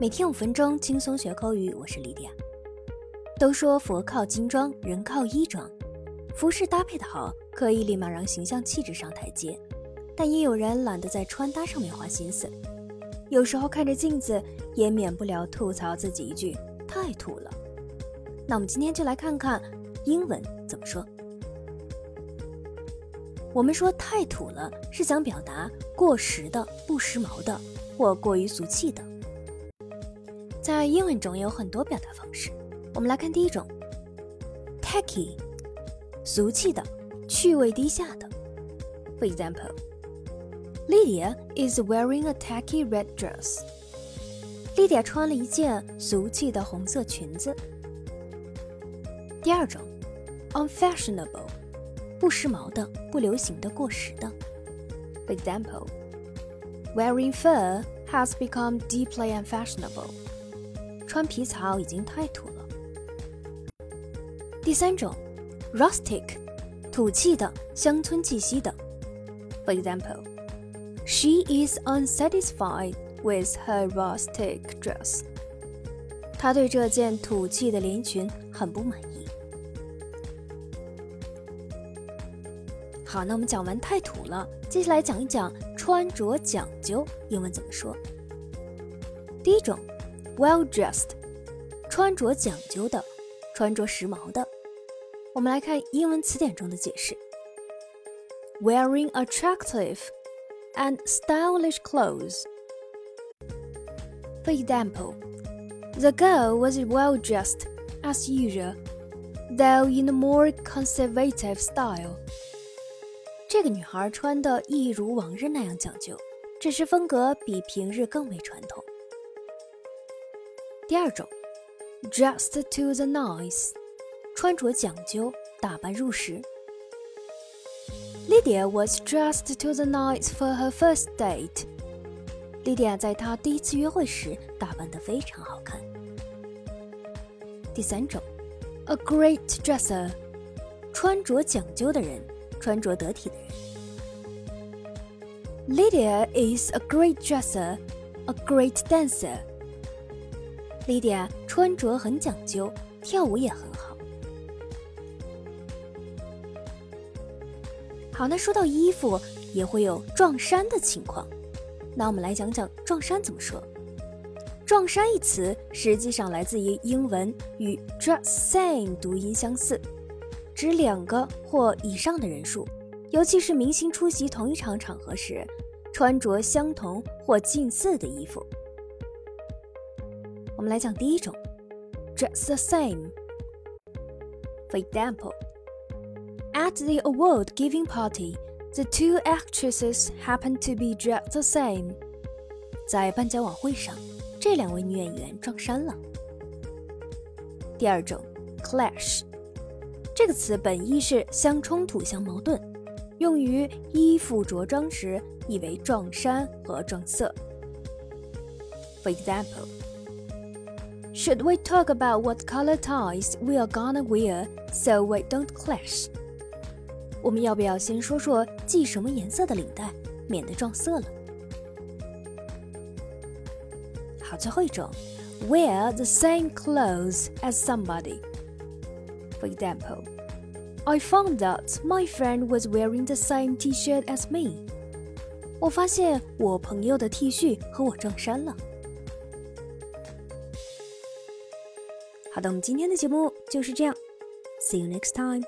每天五分钟，轻松学口语。我是莉迪亚。都说佛靠金装，人靠衣装，服饰搭配的好，可以立马让形象气质上台阶。但也有人懒得在穿搭上面花心思，有时候看着镜子，也免不了吐槽自己一句“太土了”。那我们今天就来看看英文怎么说。我们说太土了，是想表达过时的、不时髦的或过于俗气的。在英文中有很多表达方式，我们来看第一种，tacky，俗气的、趣味低下的。For example，Lydia is wearing a tacky red dress。Lydia 穿了一件俗气的红色裙子。第二种，unfashionable，不时髦的、不流行的、过时的。For example，wearing fur has become deeply unfashionable。 穿皮草已经太土了。第三种，rustic，土气的，乡村气息的。For example, she is unsatisfied with her rustic dress. 她对这件土气的连衣裙很不满意。好，那我们讲完太土了，接下来讲一讲穿着讲究，英文怎么说？第一种。Well dressed，穿着讲究的，穿着时髦的。我们来看英文词典中的解释：Wearing attractive and stylish clothes. For example, the girl was well dressed as usual, though in a more conservative style. 这个女孩穿的一如往日那样讲究，只是风格比平日更为传统。 第二种，dressed to the nines，穿着讲究，打扮入时。Lydia was dressed to the nines for her first date。Lydia 在她第一次约会时打扮得非常好看。第三种，a great dresser，穿着讲究的人，穿着得体的人。Lydia is a great dresser, a great dancer。 Lydia 穿着很讲究，跳舞也很好。好，那说到衣服，也会有撞衫的情况。那我们来讲讲撞衫怎么说。撞衫一词实际上来自于英文，与 dress same 读音相似，指两个或以上的人数，尤其是明星出席同一场场合时，穿着相同或近似的衣服。我们来讲第一种，dress the same。For example, at the award-giving party, the two actresses happened to be dressed the same。在颁奖晚会上，这两位女演员撞衫了。第二种，clash。这个词本意是相冲突、相矛盾，用于衣服着装时，意为撞衫和撞色。For example. Should we talk about what color ties we are gonna wear so we don't clash？我们要不要先说说系什么颜色的领带，免得撞色了？好，最后一种，wear the same clothes as somebody。For example, I found out my friend was wearing the same T-shirt as me。我发现我朋友的 T 恤和我撞衫了。 好的，我们今天的节目就是这样。See you next time.